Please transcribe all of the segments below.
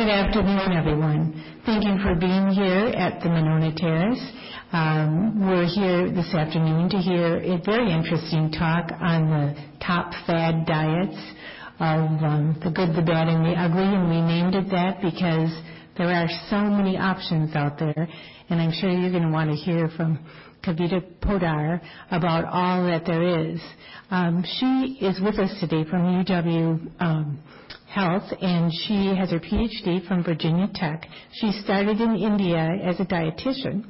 Good afternoon, everyone. Thank you for being here at the Monona Terrace. Um, we're here this afternoon to hear a very interesting talk on the top fad diets of um, the good, the bad, and the ugly, and we named it that because there are so many options out there, and I'm sure you're going to want to hear from Kavita Podar about all that there is. Um, she is with us today from UW Health, and she has her PhD from Virginia Tech. She started in India as a dietitian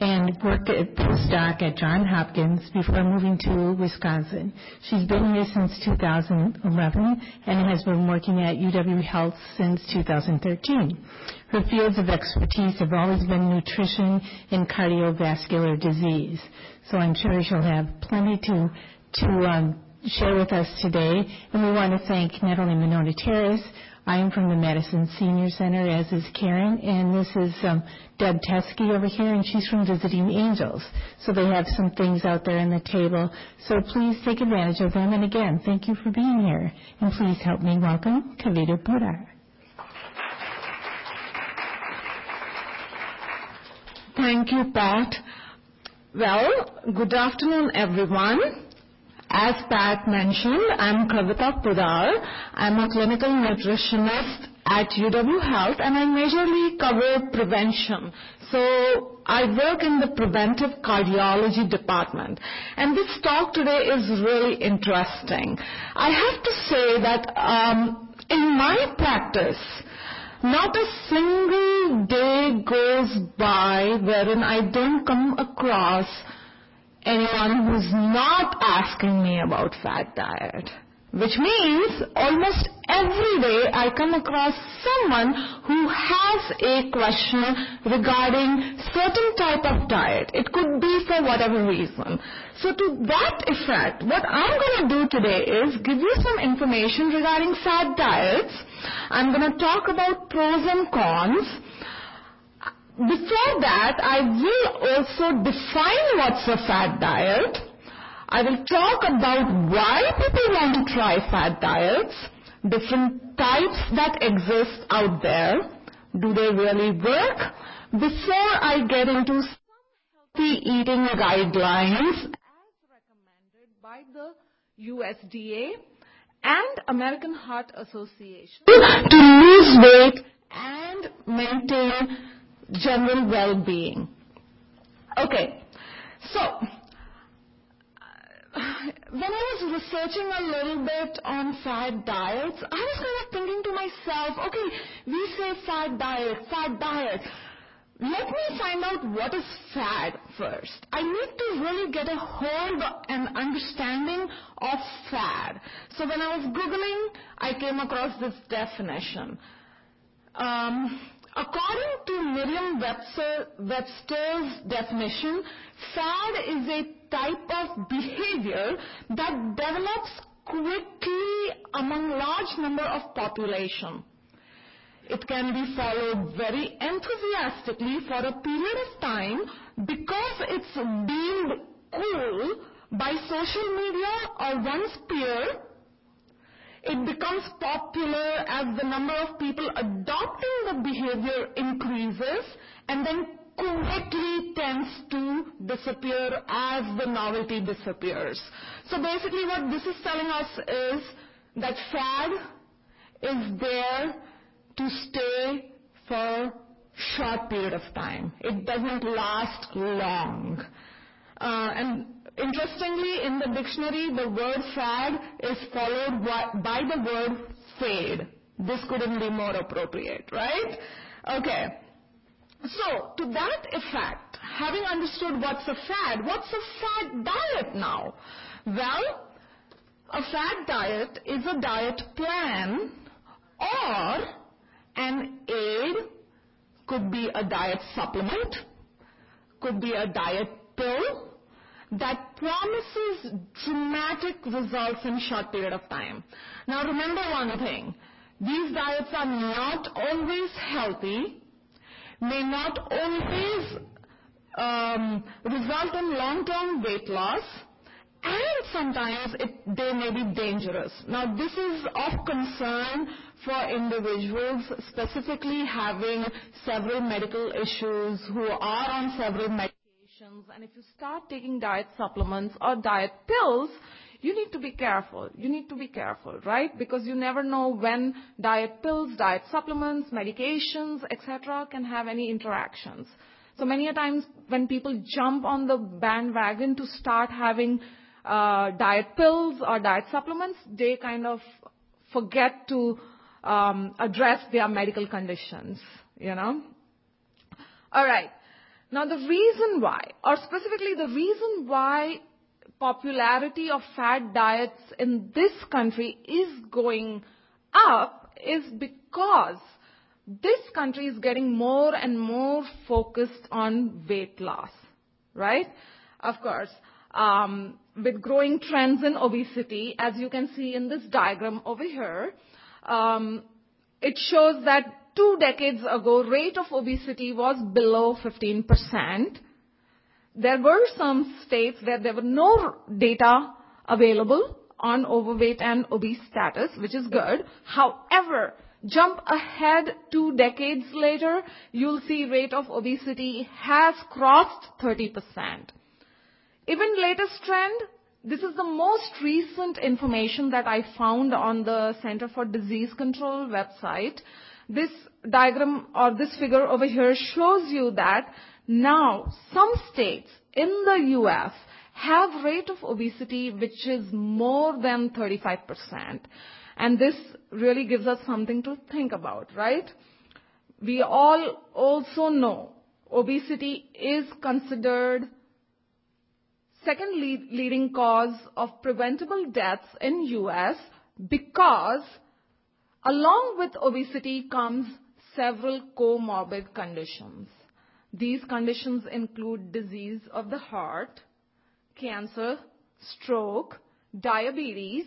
and worked at postdoc at Johns Hopkins before moving to Wisconsin. She's been here since 2011 and has been working at UW Health since 2013. Her fields of expertise have always been nutrition and cardiovascular disease. So I'm sure she'll have plenty to to um, share with us today. And we want to thank only Monona Terrace, I am from the Madison Senior Center, as is Karen, and this is um, Deb Teskey over here, and she's from Visiting Angels. So they have some things out there on the table. So please take advantage of them. And again, thank you for being here. And please help me welcome Kavita Podar. Thank you, Pat. Well, good afternoon, everyone. As Pat mentioned, I'm Kavita Podar. I'm a clinical nutritionist at UW Health, and I majorly cover prevention. So I work in the preventive cardiology department. And this talk today is really interesting. I have to say that um, in my practice, not a single day goes by wherein I don't come across anyone who's not asking me about fad diet. Which means almost every day I come across someone who has a question regarding certain type of diet. It could be for whatever reason. So to that effect, what I'm going to do today is give you some information regarding fad diets. I'm going to talk about pros and cons. Before that, I will also define what's a fad diet. I will talk about why people want to try fad diets, different types that exist out there. Do they really work? Before I get into healthy eating guidelines as recommended by the USDA and American Heart Association to lose weight and maintain general well-being. Okay, so when I was researching a little bit on fad diets, I was kind of thinking to myself, okay, we say fad diet, fad diet. Let me find out what is fad first. I need to really get a hold and understanding of fad. So when I was Googling, I came across this definition. Um, According to Merriam-Webster's definition, fad is a type of behavior that develops quickly among large number of population. It can be followed very enthusiastically for a period of time because it's deemed cool by social media or one's peer it becomes popular as the number of people adopting the behavior increases and then quickly tends to disappear as the novelty disappears. So basically what this is telling us is that fad is there to stay for short period of time. It doesn't last long. Uh, and Interestingly, in the dictionary, the word fad is followed by the word fade. This couldn't be more appropriate, right? Okay. So, to that effect, having understood what's a fad, what's a fad diet now? Well, a fad diet is a diet plan or an aid, could be a diet supplement, could be a diet pill, that promises dramatic results in short period of time. Now remember one thing, these diets are not always healthy, may not always um, result in long-term weight loss, and sometimes they may be dangerous. Now, this is of concern for individuals specifically having several medical issues who are on several And if you start taking diet supplements or diet pills, you need to be careful. You need to be careful, right? Because you never know when diet pills, diet supplements, medications, etc. can have any interactions. So many a times when people jump on the bandwagon to start having uh, diet pills or diet supplements, they kind of forget to um, address their medical conditions, you know. All right. Now the reason why, or specifically the reason why popularity of fad diets in this country is going up is because this country is getting more and more focused on weight loss, right? Of course, um, with growing trends in obesity, as you can see in this diagram over here, um, it shows that two decades ago, rate of obesity was below 15%. There were some states where there were no data available on overweight and obese status, which is good. However, jump ahead two decades later, you'll see rate of obesity has crossed 30%. Even latest trend, this is the most recent information that I found on the Center for Disease Control website. This diagram or this figure over here shows you that now some states in the US have rate of obesity which is more than 35%. And this really gives us something to think about, right? We all also know obesity is considered second lead, leading cause of preventable deaths in US because along with obesity comes several comorbid conditions. These conditions include disease of the heart, cancer, stroke, diabetes.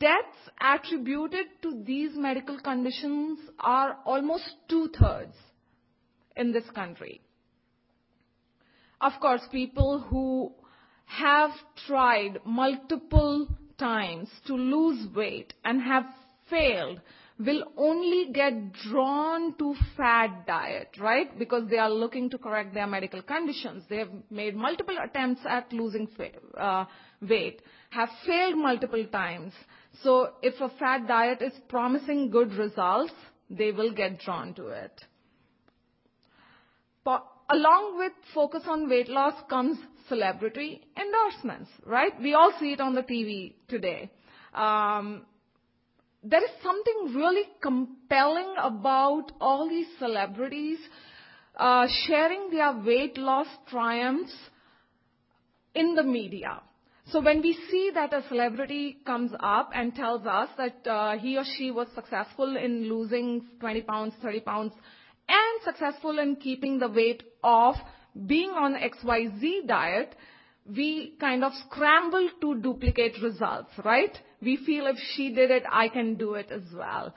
Deaths attributed to these medical conditions are almost two-thirds in this country. Of course, people who have tried multiple times to lose weight and have failed will only get drawn to fad diet, right? Because they are looking to correct their medical conditions. They have made multiple attempts at losing uh, weight, have failed multiple times. So if a fad diet is promising good results, they will get drawn to it. Along with focus on weight loss comes celebrity endorsements, right? We all see it on the TV today. Um, there is something really compelling about all these celebrities uh, sharing their weight loss triumphs in the media. So when we see that a celebrity comes up and tells us that uh, he or she was successful in losing 20 pounds, 30 pounds, and successful in keeping the weight off, being on XYZ diet, we kind of scramble to duplicate results, right? We feel if she did it, I can do it as well.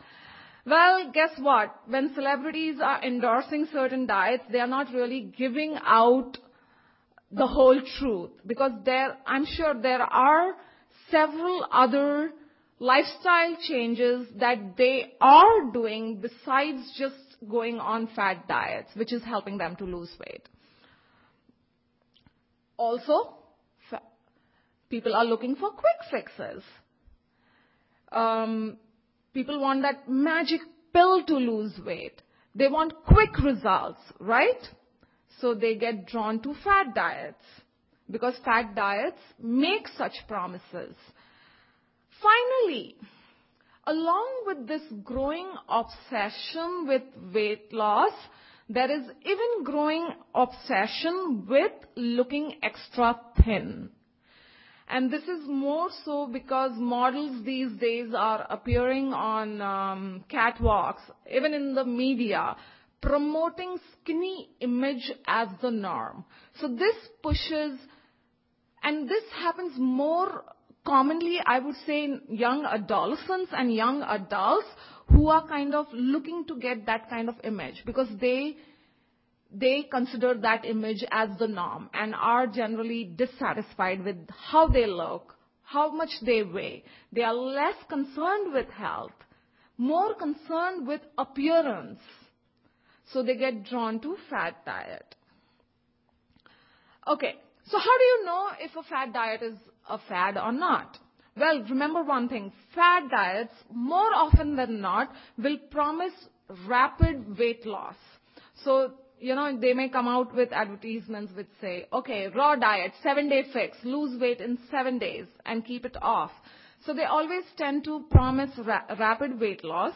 Well, guess what? When celebrities are endorsing certain diets, they are not really giving out the whole truth because there, I'm sure there are several other lifestyle changes that they are doing besides just going on fad diets, which is helping them to lose weight. Also, people are looking for quick fixes. Um, people want that magic pill to lose weight. They want quick results, right? So they get drawn to fad diets because fad diets make such promises. Finally, along with this growing obsession with weight loss, there is even growing obsession with looking extra thin. And this is more so because models these days are appearing on um, catwalks, even in the media, promoting skinny image as the norm. So this pushes, and this happens more commonly, I would say, in young adolescents and young adults who are kind of looking to get that kind of image because they they consider that image as the norm and are generally dissatisfied with how they look, how much they weigh. They are less concerned with health, more concerned with appearance. So they get drawn to fad diet. Okay, so how do you know if a fad diet is a fad or not? Well, remember one thing, fad diets more often than not will promise rapid weight loss. So, you know, they may come out with advertisements which say, okay, raw diet, seven day fix, lose weight in seven days and keep it off. So they always tend to promise ra- rapid weight loss.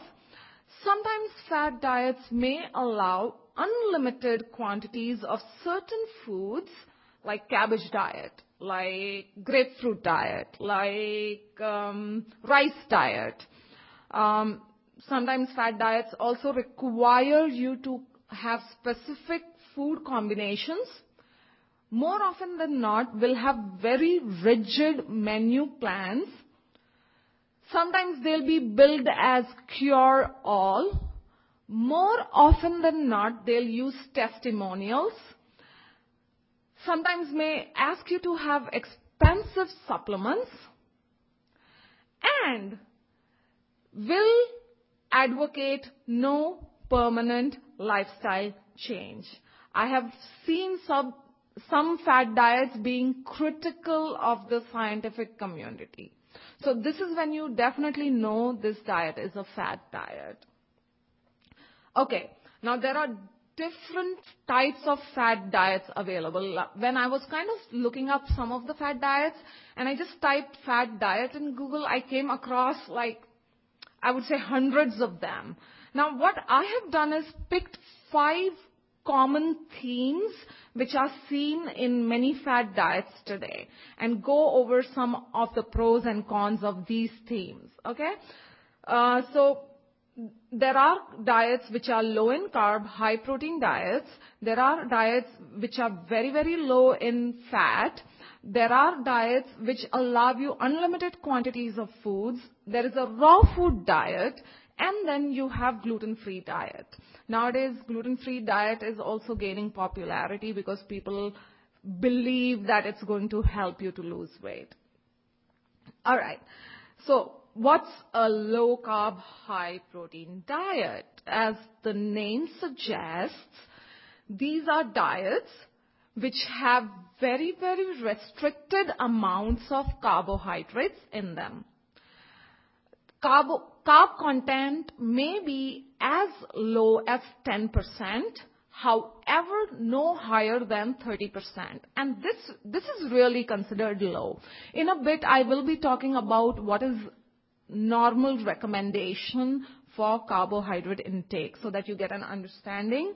Sometimes fad diets may allow unlimited quantities of certain foods like cabbage diet, like grapefruit diet, like um, rice diet. Um, sometimes fad diets also require you to have specific food combinations. More often than not, will have very rigid menu plans. Sometimes they'll be billed as cure all. More often than not, they'll use testimonials sometimes may ask you to have expensive supplements and will advocate no permanent lifestyle change. I have seen some, some fad diets being critical of the scientific community. So this is when you definitely know this diet is a fad diet. Okay, now there are different types of fad diets available. When I was kind of looking up some of the fad diets and I just typed fad diet in Google, I came across like, I would say hundreds of them. Now what I have done is picked five common themes which are seen in many fad diets today and go over some of the pros and cons of these themes. Okay? Uh, so there are diets which are low in carb, high protein diets. There are diets which are very, very low in fat. There are diets which allow you unlimited quantities of foods. There is a raw food diet. And then you have gluten-free diet. Nowadays, gluten-free diet is also gaining popularity because people believe that it's going to help you to lose weight. Alright. So, What's a low carb, high protein diet? As the name suggests, these are diets which have very, very restricted amounts of carbohydrates in them. Carb, content may be as low as 10%, however, no higher than 30%. And this, this is really considered low. In a bit, I will be talking about what is normal recommendation for carbohydrate intake so that you get an understanding.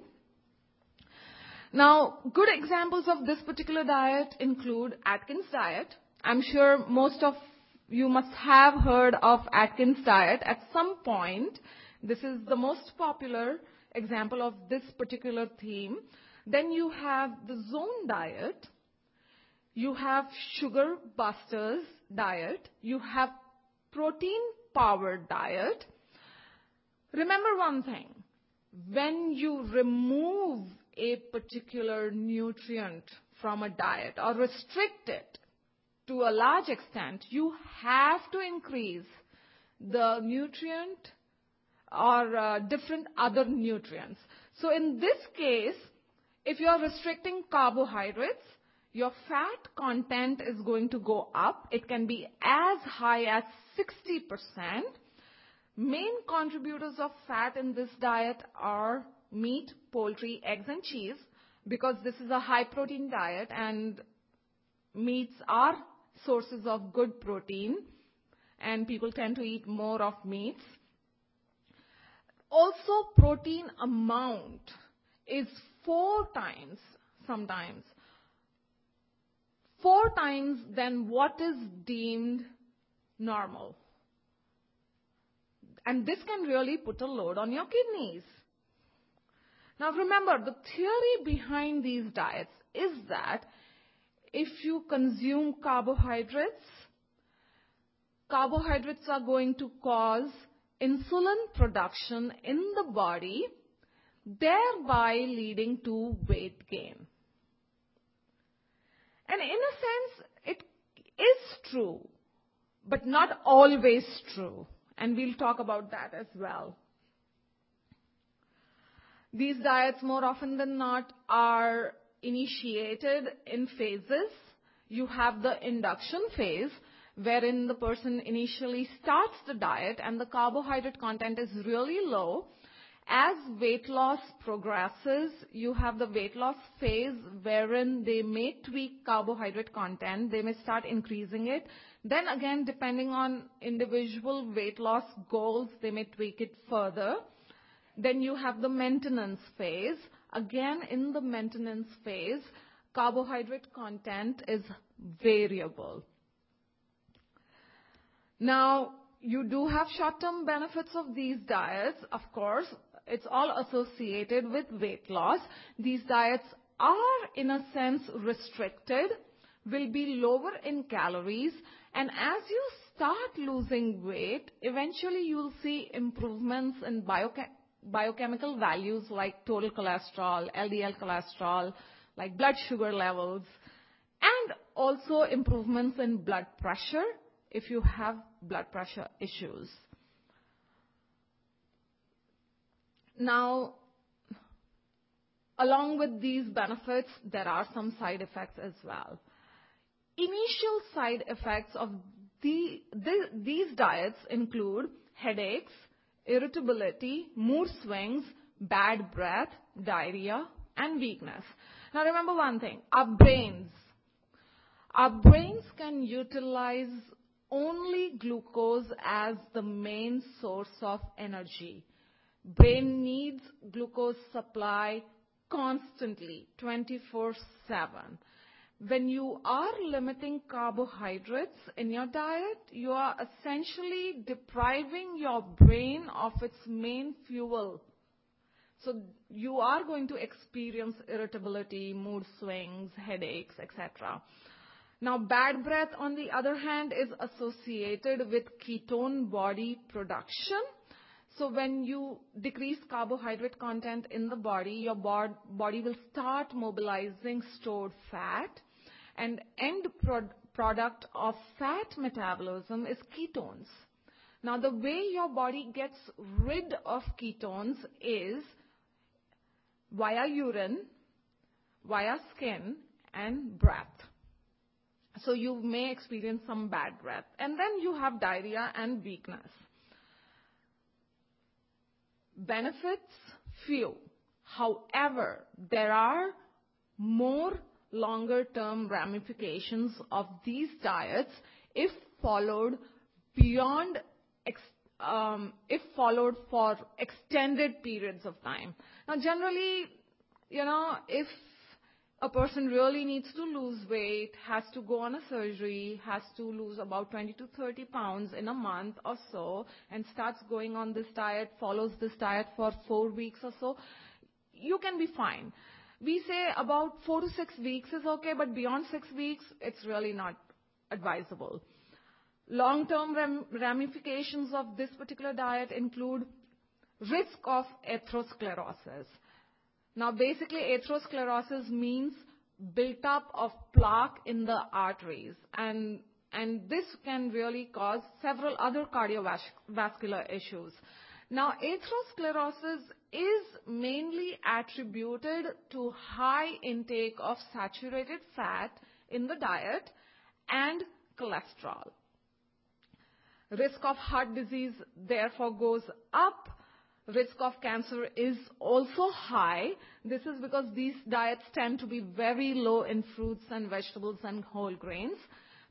Now, good examples of this particular diet include Atkins diet. I'm sure most of you must have heard of Atkins diet at some point. This is the most popular example of this particular theme. Then you have the zone diet. You have sugar busters diet. You have protein powered diet, remember one thing. When you remove a particular nutrient from a diet or restrict it to a large extent, you have to increase the nutrient or uh, different other nutrients. So in this case, if you are restricting carbohydrates, your fat content is going to go up. It can be as high as 60%. Main contributors of fat in this diet are meat, poultry, eggs, and cheese because this is a high protein diet and meats are sources of good protein and people tend to eat more of meats. Also, protein amount is four times sometimes four times than what is deemed normal. And this can really put a load on your kidneys. Now remember, the theory behind these diets is that if you consume carbohydrates, carbohydrates are going to cause insulin production in the body thereby leading to weight gain. And in a sense, it is true, but not always true. And we'll talk about that as well. These diets, more often than not, are initiated in phases. You have the induction phase, wherein the person initially starts the diet and the carbohydrate content is really low. As weight loss progresses, you have the weight loss phase wherein they may tweak carbohydrate content. They may start increasing it. Then again, depending on individual weight loss goals, they may tweak it further. Then you have the maintenance phase. Again, in the maintenance phase, carbohydrate content is variable. Now, you do have short-term benefits of these diets, of course. It's all associated with weight loss. These diets are, in a sense, restricted, will be lower in calories, and as you start losing weight, eventually you'll see improvements in biochemical values like total cholesterol, LDL cholesterol, like blood sugar levels, and also improvements in blood pressure if you have blood pressure issues. Now, along with these benefits, there are some side effects as well. Initial side effects of the, the, these diets include headaches, irritability, mood swings, bad breath, diarrhea, and weakness. Now remember one thing, our brains, our brains can utilize only glucose as the main source of energy. Brain needs glucose supply constantly, 24-7 when you are limiting carbohydrates in your diet, you are essentially depriving your brain of its main fuel. So you are going to experience irritability, mood swings, headaches, etc. Now, bad breath, on the other hand, is associated with ketone body production. So when you decrease carbohydrate content in the body, your bod- body will start mobilizing stored fat and end product of fat metabolism is ketones. Now, the way your body gets rid of ketones is via urine, via skin, and breath. So you may experience some bad breath. And then you have diarrhea and weakness. Benefits, few. However, there are more longer-term ramifications of these diets if followed beyond um, if followed for extended periods of time. Now, generally, you know, if a person really needs to lose weight, has to go on a surgery, has to lose about 20 to 30 pounds in a month or so, and starts going on this diet, follows this diet for four weeks or so, you can be fine. We say about four to six weeks is okay, but beyond six weeks, it's really not advisable. Long-term ramifications of this particular diet include risk of atherosclerosis. Now, basically, atherosclerosis means built-up of plaque in the arteries, and and this can really cause several other cardiovascular issues. Now, atherosclerosis is mainly attributed to high intake of saturated fat in the diet and cholesterol. Risk of heart disease therefore goes up. Risk of cancer is also high. This is because these diets tend to be very low in fruits and vegetables and whole grains.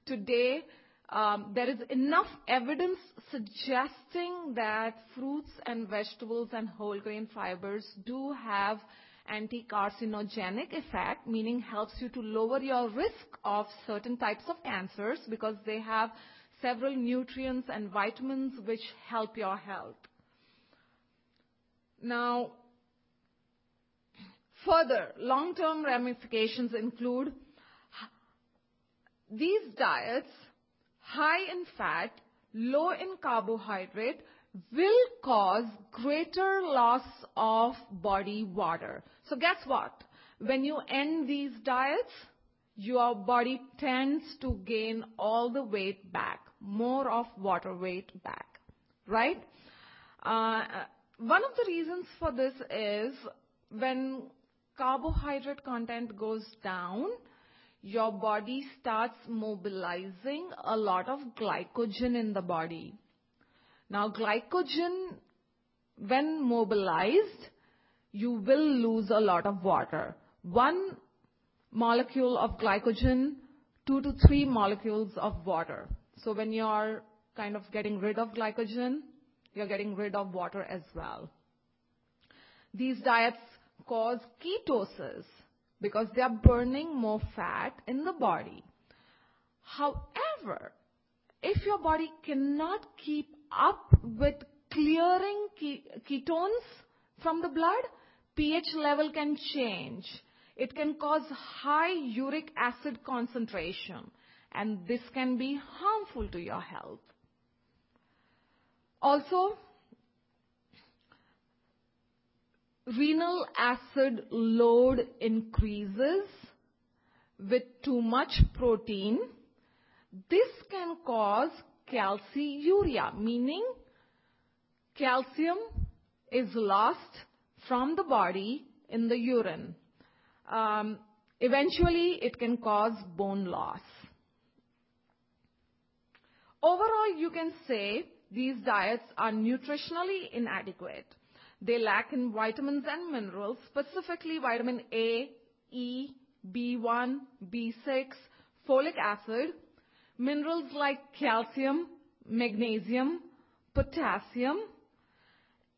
Today, Um, there is enough evidence suggesting that fruits and vegetables and whole grain fibers do have anti-carcinogenic effect, meaning helps you to lower your risk of certain types of cancers because they have several nutrients and vitamins which help your health. Now, further, long-term ramifications include these diets high in fat low in carbohydrate will cause greater loss of body water. So guess what? When you end these diets, your body tends to gain all the weight back, more of water weight back, right? Uh, one of the reasons for this is when carbohydrate content goes down, your body starts mobilizing a lot of glycogen in the body. Now, glycogen, when mobilized, you will lose a lot of water. One molecule of glycogen, two to three molecules of water. So when you're kind of getting rid of glycogen, you're getting rid of water as well. These diets cause ketosis because they are burning more fat in the body. However, if your body cannot keep up with clearing ketones from the blood, pH level can change. It can cause high uric acid concentration, and this can be harmful to your health. Also, renal acid load increases with too much protein. This can cause calciuria, meaning calcium is lost from the body in the urine. Um, eventually, it can cause bone loss. Overall, you can say these diets are nutritionally inadequate. They lack in vitamins and minerals, specifically vitamin A, E, B1, B6, folic acid, minerals like calcium, magnesium, potassium,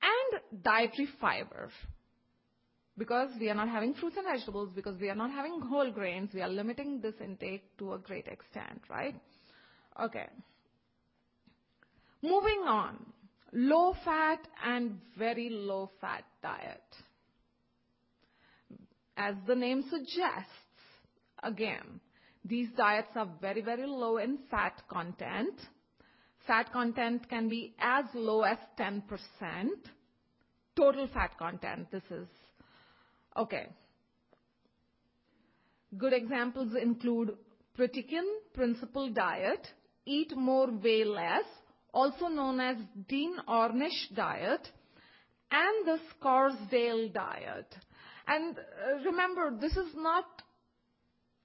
and dietary fiber. Because we are not having fruits and vegetables, because we are not having whole grains, we are limiting this intake to a great extent, right? Okay. Moving on low fat and very low fat diet. As the name suggests, again, these diets are very, very low in fat content. Fat content can be as low as 10%. Total fat content, this is. Okay. Good examples include Pritikin Principle Diet, Eat More, Weigh Less, also known as Dean Ornish diet, and the Scarsdale diet. And uh, remember, this is not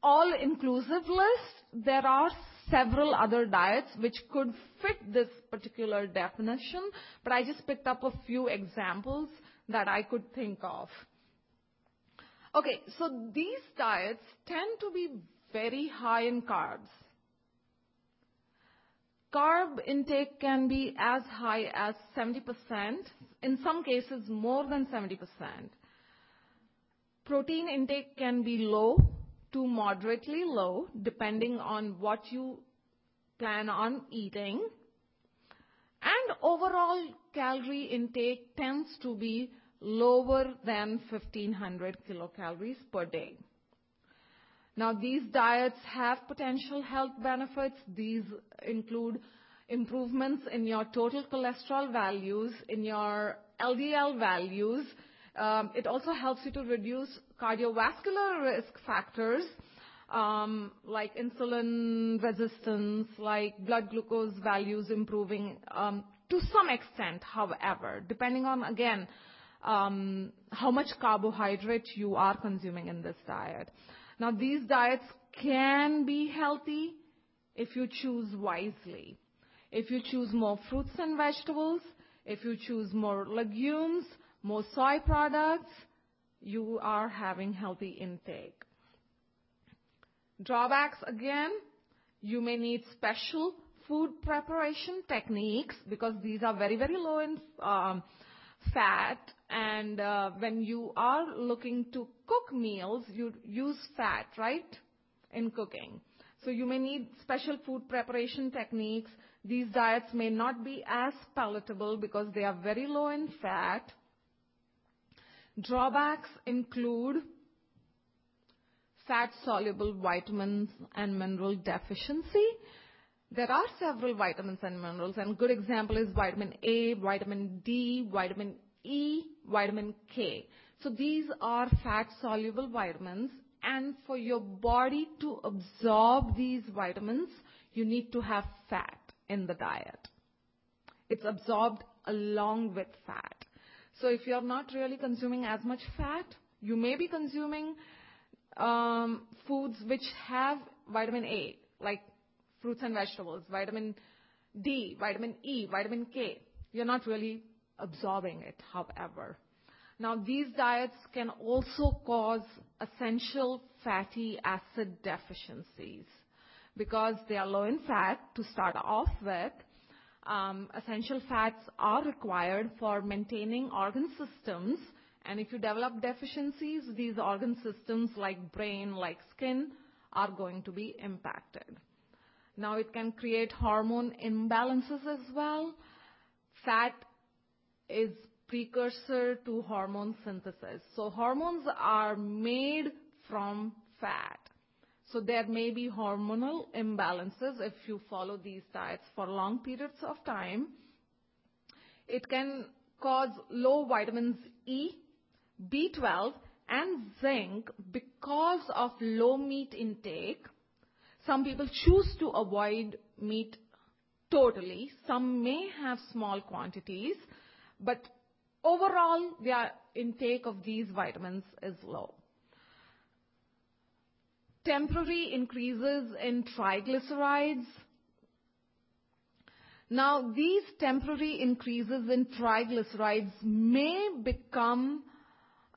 all-inclusive list. There are several other diets which could fit this particular definition, but I just picked up a few examples that I could think of. Okay, so these diets tend to be very high in carbs. Carb intake can be as high as 70%, in some cases more than 70%. Protein intake can be low to moderately low, depending on what you plan on eating. And overall calorie intake tends to be lower than 1500 kilocalories per day. Now, these diets have potential health benefits. These include improvements in your total cholesterol values, in your LDL values. Um, it also helps you to reduce cardiovascular risk factors um, like insulin resistance, like blood glucose values improving um, to some extent, however, depending on, again, um, how much carbohydrate you are consuming in this diet. Now, these diets can be healthy if you choose wisely. If you choose more fruits and vegetables, if you choose more legumes, more soy products, you are having healthy intake. Drawbacks again, you may need special food preparation techniques because these are very, very low in um, fat and uh, when you are looking to cook meals, you use fat, right, in cooking. So you may need special food preparation techniques. These diets may not be as palatable because they are very low in fat. Drawbacks include fat-soluble vitamins and mineral deficiency. There are several vitamins and minerals, and good example is vitamin A, vitamin D, vitamin E, vitamin K. So these are fat-soluble vitamins, and for your body to absorb these vitamins, you need to have fat in the diet. It's absorbed along with fat. So if you're not really consuming as much fat, you may be consuming um, foods which have vitamin A, like fruits and vegetables, vitamin D, vitamin E, vitamin K. You're not really absorbing it, however. Now, these diets can also cause essential fatty acid deficiencies because they are low in fat to start off with. Um, essential fats are required for maintaining organ systems, and if you develop deficiencies, these organ systems like brain, like skin, are going to be impacted. Now, it can create hormone imbalances as well. Fat is precursor to hormone synthesis. So hormones are made from fat. So there may be hormonal imbalances if you follow these diets for long periods of time. It can cause low vitamins E, B12, and zinc because of low meat intake. Some people choose to avoid meat totally. Some may have small quantities, but overall, their intake of these vitamins is low. Temporary increases in triglycerides. Now, these temporary increases in triglycerides may become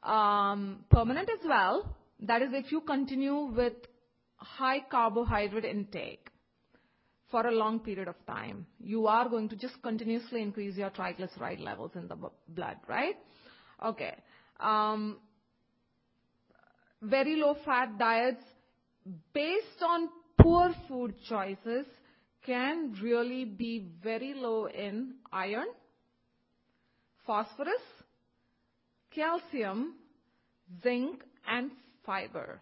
um, permanent as well. That is, if you continue with high carbohydrate intake for a long period of time, you are going to just continuously increase your triglyceride levels in the blood, right? Okay. Um, very low fat diets based on poor food choices can really be very low in iron, phosphorus, calcium, zinc, and fiber.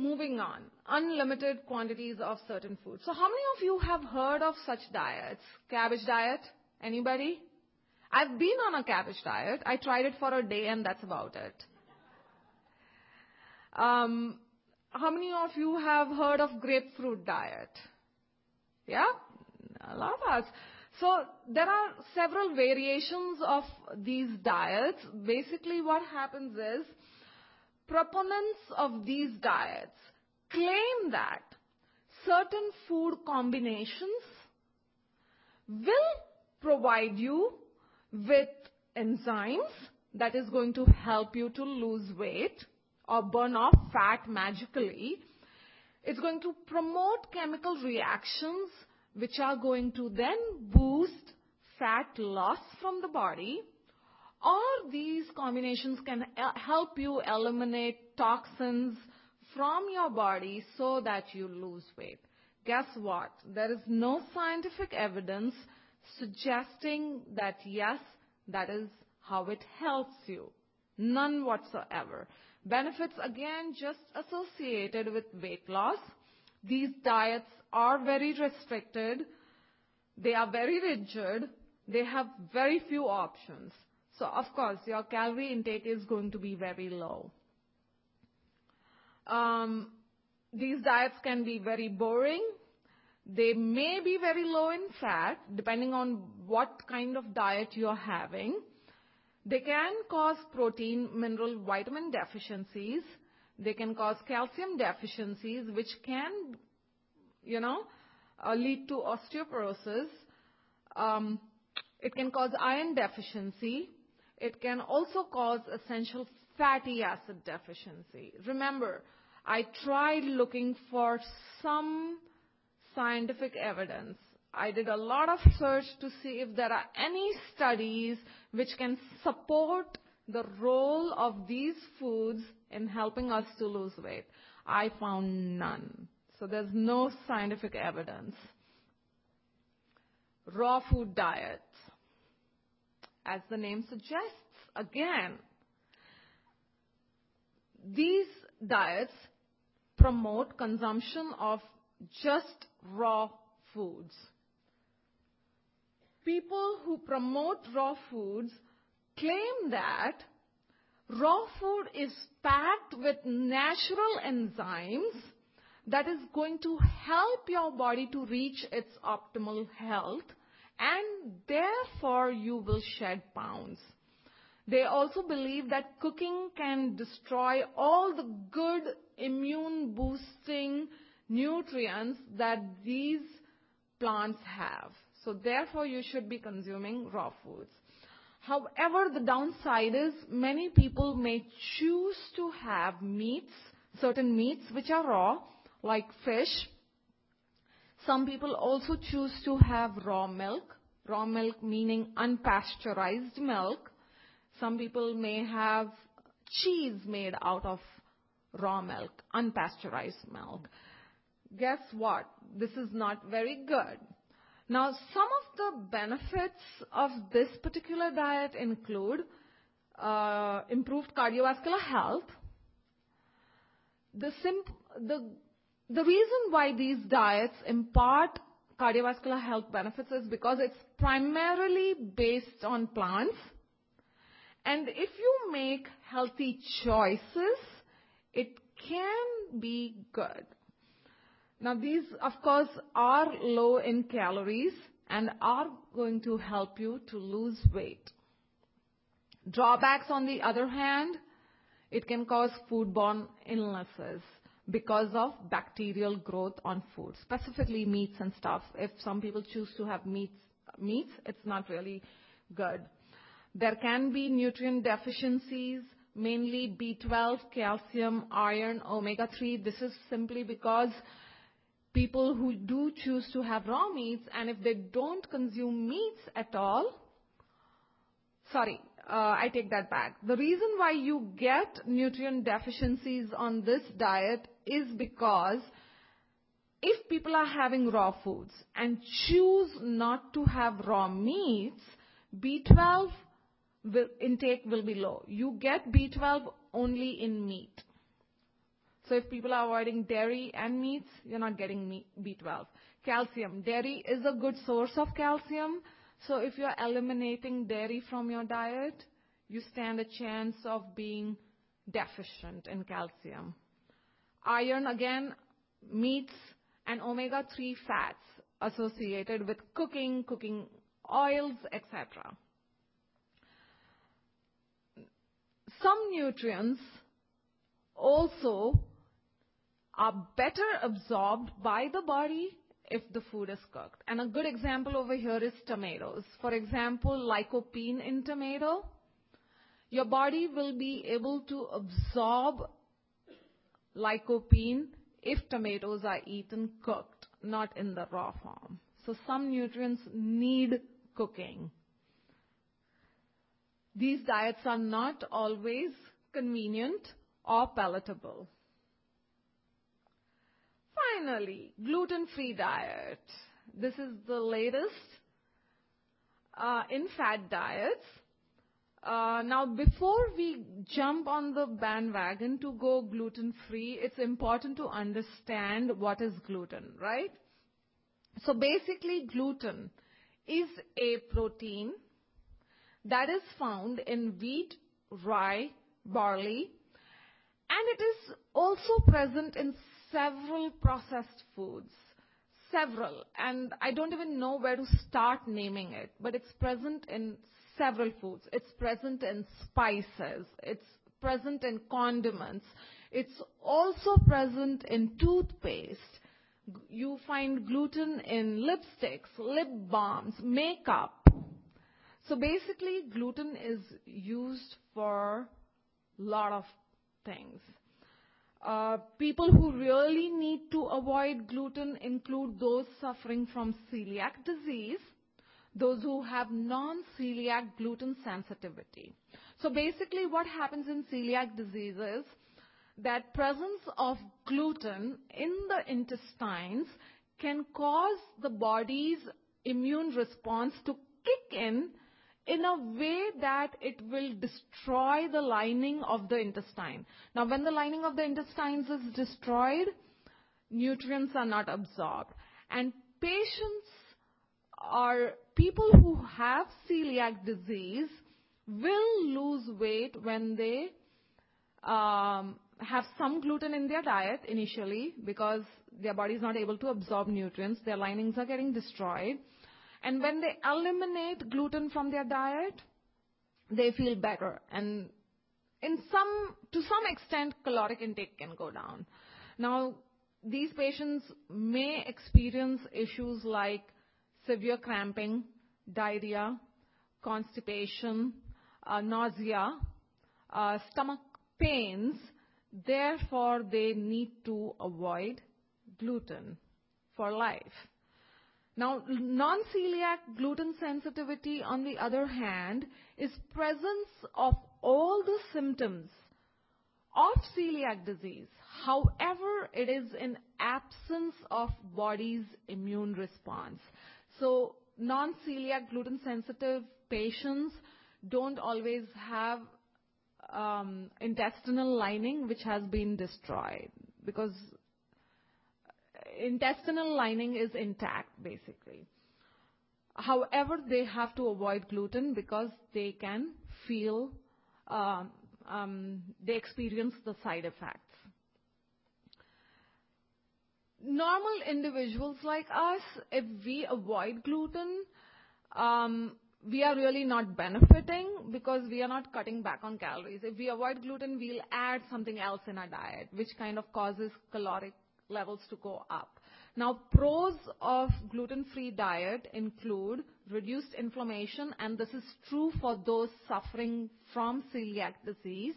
Moving on, unlimited quantities of certain foods. So how many of you have heard of such diets? Cabbage diet? Anybody? I've been on a cabbage diet. I tried it for a day and that's about it. Um, how many of you have heard of grapefruit diet? Yeah? A lot of us. So there are several variations of these diets. Basically what happens is proponents of these diets claim that certain food combinations will provide you with enzymes that is going to help you to lose weight or burn off fat magically. It's going to promote chemical reactions which are going to then boost fat loss from the body or these combinations can help you eliminate toxins from your body so that you lose weight. Guess what? There is no scientific evidence suggesting that yes, that is how it helps you. None whatsoever. Benefits again just associated with weight loss. These diets are very restricted. They are very rigid. They have very few options. So of course, your calorie intake is going to be very low. Um, these diets can be very boring. They may be very low in fat, depending on what kind of diet you're having. They can cause protein, mineral, vitamin deficiencies. They can cause calcium deficiencies, which can, you know, uh, lead to osteoporosis. Um, it can cause iron deficiency. It can also cause essential fatty acid deficiency. Remember, I tried looking for some scientific evidence. I did a lot of search to see if there are any studies which can support the role of these foods in helping us to lose weight. I found none. So there's no scientific evidence. Raw food diet as the name suggests. Again, these diets promote consumption of just raw foods. People who promote raw foods claim that raw food is packed with natural enzymes that is going to help your body to reach its optimal health and therefore you will shed pounds. They also believe that cooking can destroy all the good immune boosting nutrients that these plants have. So therefore you should be consuming raw foods. However, the downside is many people may choose to have meats, certain meats which are raw, like fish. Some people also choose to have raw milk, raw milk meaning unpasteurized milk. Some people may have cheese made out of raw milk, unpasteurized milk. Guess what? This is not very good. Now, some of the benefits of this particular diet include uh, improved cardiovascular health. The, simp- the, the reason why these diets impart cardiovascular health benefits is because it's primarily based on plants. And if you make healthy choices, it can be good. Now these, of course, are low in calories and are going to help you to lose weight. Drawbacks, on the other hand, it can cause foodborne illnesses because of bacterial growth on food, specifically meats and stuff. If some people choose to have meats, meats, it's not really good. There can be nutrient deficiencies, mainly B12, calcium, iron, omega-3. This is simply because people who do choose to have raw meats, and if they don't consume meats at all, sorry, Uh, I take that back. The reason why you get nutrient deficiencies on this diet is because if people are having raw foods and choose not to have raw meats, B12 will, intake will be low. You get B12 only in meat. So if people are avoiding dairy and meats, you're not getting meat, B12. Calcium. Dairy is a good source of calcium. So if you're eliminating dairy from your diet, you stand a chance of being deficient in calcium. Iron, again, meats and omega-3 fats associated with cooking, cooking oils, etc. Some nutrients also are better absorbed by the body if the food is cooked. And a good example over here is tomatoes. For example, lycopene in tomato. Your body will be able to absorb lycopene if tomatoes are eaten cooked, not in the raw form. So some nutrients need cooking. These diets are not always convenient or palatable. Finally, gluten-free diet. This is the latest uh, in fad diets. Uh, now, before we jump on the bandwagon to go gluten-free, it's important to understand what is gluten, right? So basically, gluten is a protein that is found in wheat, rye, barley, and it is also present in several processed foods. Several. And I don't even know where to start naming it, but it's present in several foods. It's present in spices. It's present in condiments. It's also present in toothpaste. You find gluten in lipsticks, lip balms, makeup. So basically, gluten is used for a lot of things. Uh, people who really need to avoid gluten include those suffering from celiac disease, those who have non-celiac gluten sensitivity. So basically what happens in celiac disease is that presence of gluten in the intestines can cause the body's immune response to kick in in a way that it will destroy the lining of the intestine. Now, when the lining of the intestines is destroyed, nutrients are not absorbed. And patients or people who have celiac disease will lose weight when they um, have some gluten in their diet initially because their body is not able to absorb nutrients. Their linings are getting destroyed. And when they eliminate gluten from their diet, they feel better. And in some, to some extent, caloric intake can go down. Now, these patients may experience issues like severe cramping, diarrhea, constipation, uh, nausea, uh, stomach pains. Therefore, they need to avoid gluten for life. Now, non-celiac gluten sensitivity, on the other hand, is presence of all the symptoms of celiac disease. However, it is in absence of body's immune response. So non-celiac gluten sensitive patients don't always have um, intestinal lining which has been destroyed because intestinal lining is intact, basically. However, they have to avoid gluten because they can feel, um, um, they experience the side effects. Normal individuals like us, if we avoid gluten, um, we are really not benefiting because we are not cutting back on calories. If we avoid gluten, we'll add something else in our diet, which kind of causes caloric levels to go up. Now, pros of gluten-free diet include reduced inflammation, and this is true for those suffering from celiac disease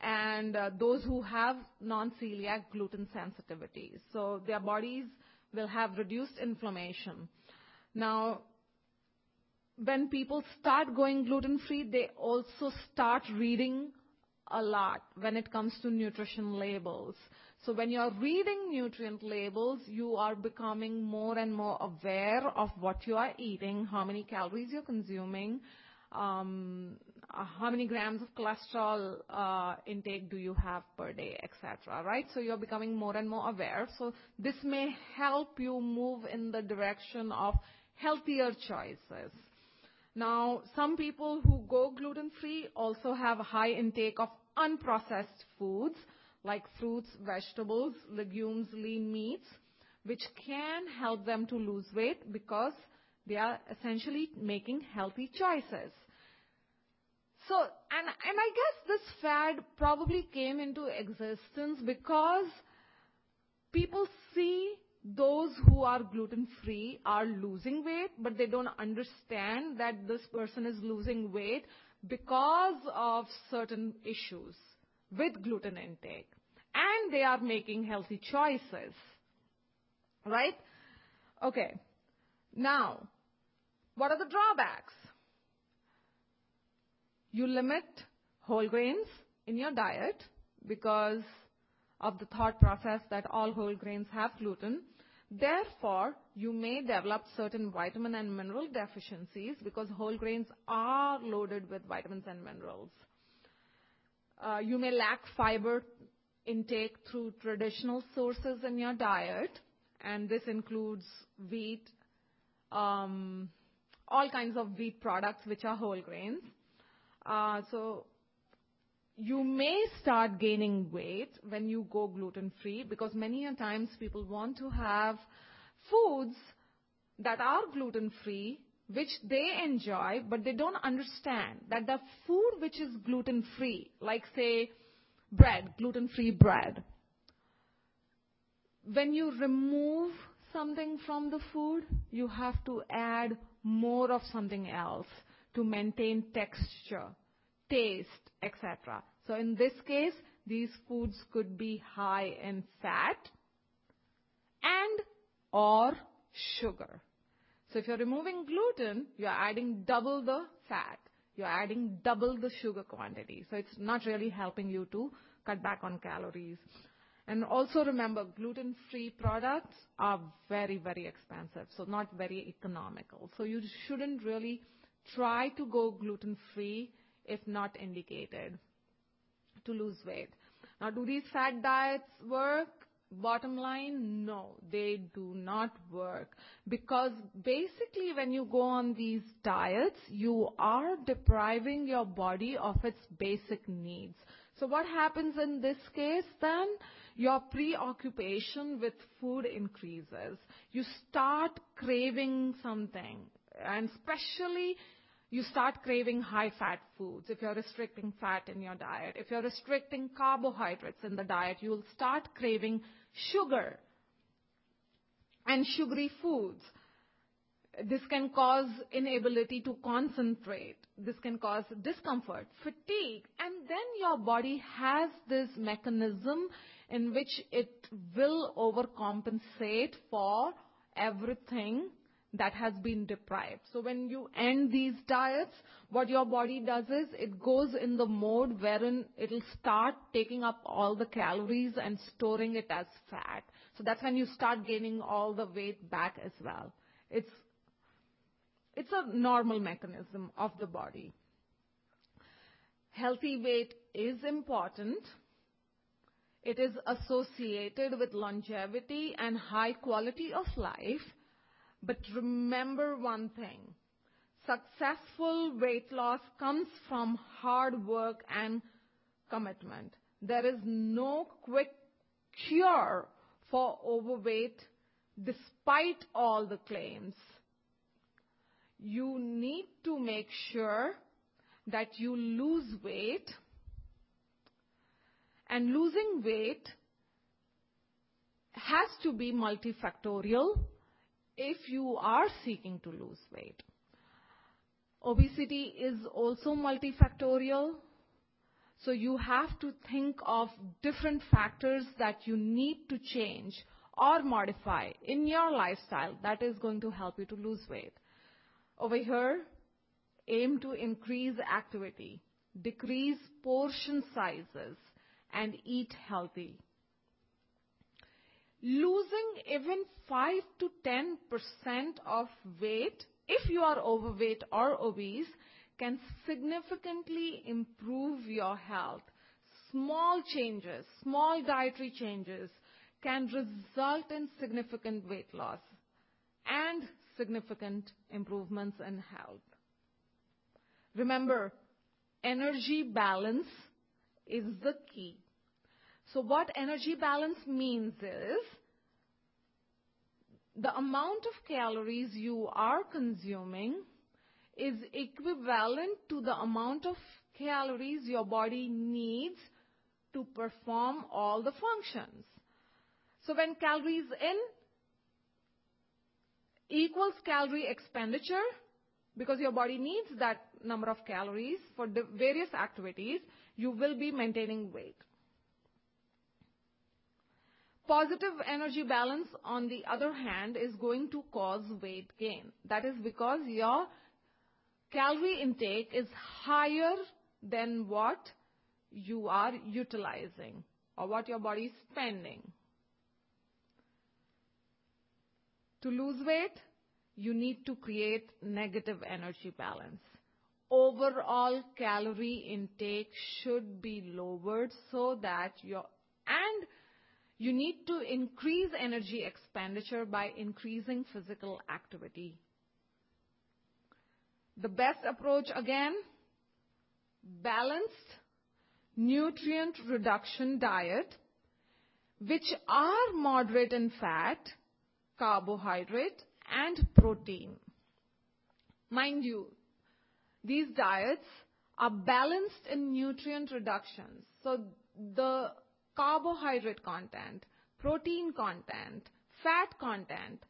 and uh, those who have non-celiac gluten sensitivity. So their bodies will have reduced inflammation. Now, when people start going gluten-free, they also start reading a lot when it comes to nutrition labels. So when you're reading nutrient labels, you are becoming more and more aware of what you are eating, how many calories you're consuming, um, uh, how many grams of cholesterol uh, intake do you have per day, etc. Right? So you're becoming more and more aware. So this may help you move in the direction of healthier choices. Now, some people who go gluten-free also have a high intake of unprocessed foods like fruits, vegetables, legumes, lean meats, which can help them to lose weight because they are essentially making healthy choices. So, and, and I guess this fad probably came into existence because people see those who are gluten free are losing weight, but they don't understand that this person is losing weight because of certain issues with gluten intake. And they are making healthy choices. Right? Okay. Now, what are the drawbacks? You limit whole grains in your diet because of the thought process that all whole grains have gluten. Therefore, you may develop certain vitamin and mineral deficiencies because whole grains are loaded with vitamins and minerals. Uh, you may lack fiber intake through traditional sources in your diet, and this includes wheat, um, all kinds of wheat products which are whole grains. Uh, so you may start gaining weight when you go gluten free because many a times people want to have foods that are gluten free which they enjoy, but they don't understand that the food which is gluten free, like say bread, gluten free bread, when you remove something from the food, you have to add more of something else to maintain texture, taste, etc. So in this case, these foods could be high in fat and or sugar. So if you're removing gluten, you're adding double the fat. You're adding double the sugar quantity. So it's not really helping you to cut back on calories. And also remember, gluten-free products are very, very expensive, so not very economical. So you shouldn't really try to go gluten-free if not indicated to lose weight. Now, do these fad diets work? Bottom line, no, they do not work. Because basically when you go on these diets, you are depriving your body of its basic needs. So what happens in this case then? Your preoccupation with food increases. You start craving something, and especially you start craving high fat foods if you're restricting fat in your diet. If you're restricting carbohydrates in the diet, you'll start craving sugar and sugary foods. This can cause inability to concentrate. This can cause discomfort, fatigue, and then your body has this mechanism in which it will overcompensate for everything that has been deprived. So when you end these diets, what your body does is it goes in the mode wherein it'll start taking up all the calories and storing it as fat. So that's when you start gaining all the weight back as well. It's, it's a normal mechanism of the body. Healthy weight is important. It is associated with longevity and high quality of life but remember one thing. Successful weight loss comes from hard work and commitment. There is no quick cure for overweight despite all the claims. You need to make sure that you lose weight and losing weight has to be multifactorial if you are seeking to lose weight. Obesity is also multifactorial, so you have to think of different factors that you need to change or modify in your lifestyle that is going to help you to lose weight. Over here, aim to increase activity, decrease portion sizes, and eat healthy. Losing even 5 to 10% of weight, if you are overweight or obese, can significantly improve your health. Small changes, small dietary changes can result in significant weight loss and significant improvements in health. Remember, energy balance is the key. So what energy balance means is the amount of calories you are consuming is equivalent to the amount of calories your body needs to perform all the functions. So when calories in equals calorie expenditure, because your body needs that number of calories for the various activities, you will be maintaining weight. Positive energy balance, on the other hand, is going to cause weight gain. That is because your calorie intake is higher than what you are utilizing or what your body is spending. To lose weight, you need to create negative energy balance. Overall calorie intake should be lowered so that your and you need to increase energy expenditure by increasing physical activity. The best approach again, balanced nutrient reduction diet, which are moderate in fat, carbohydrate, and protein. Mind you, these diets are balanced in nutrient reductions. So the carbohydrate content, protein content, fat content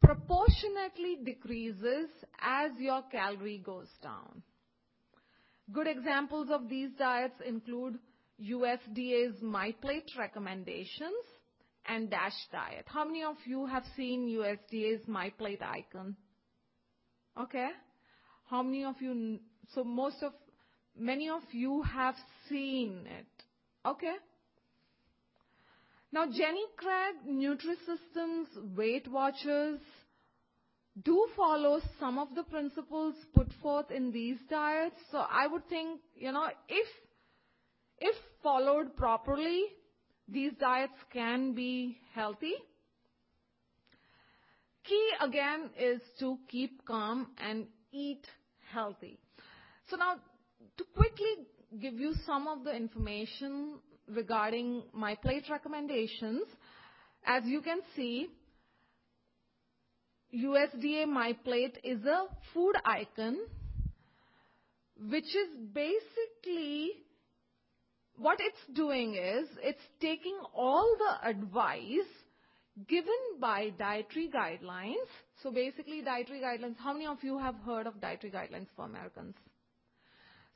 proportionately decreases as your calorie goes down. Good examples of these diets include USDA's MyPlate recommendations and DASH diet. How many of you have seen USDA's MyPlate icon? Okay. How many of you, so most of, many of you have seen it. Okay. Now, Jenny Craig, Nutrisystem's Weight Watchers do follow some of the principles put forth in these diets. So I would think, you know, if, if followed properly, these diets can be healthy. Key again is to keep calm and eat healthy. So now, to quickly give you some of the information regarding my plate recommendations, as you can see, USDA My Plate is a food icon, which is basically what it's doing is it's taking all the advice given by dietary guidelines. So basically, dietary guidelines, how many of you have heard of dietary guidelines for Americans?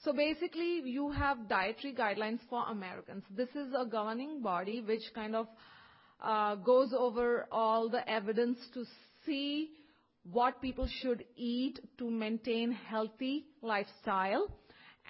So basically, you have dietary guidelines for Americans. This is a governing body which kind of uh, goes over all the evidence to see what people should eat to maintain healthy lifestyle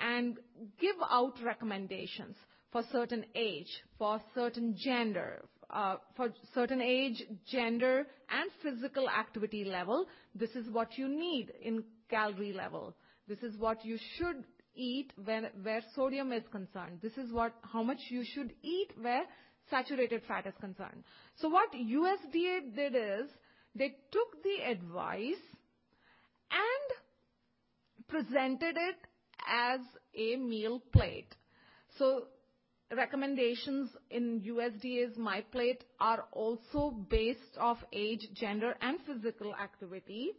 and give out recommendations for certain age, for certain gender, uh, for certain age, gender, and physical activity level. This is what you need in calorie level. This is what you should eat when, where sodium is concerned. This is what, how much you should eat where saturated fat is concerned. So what USDA did is they took the advice and presented it as a meal plate. So recommendations in USDA's My Plate are also based off age, gender, and physical activity.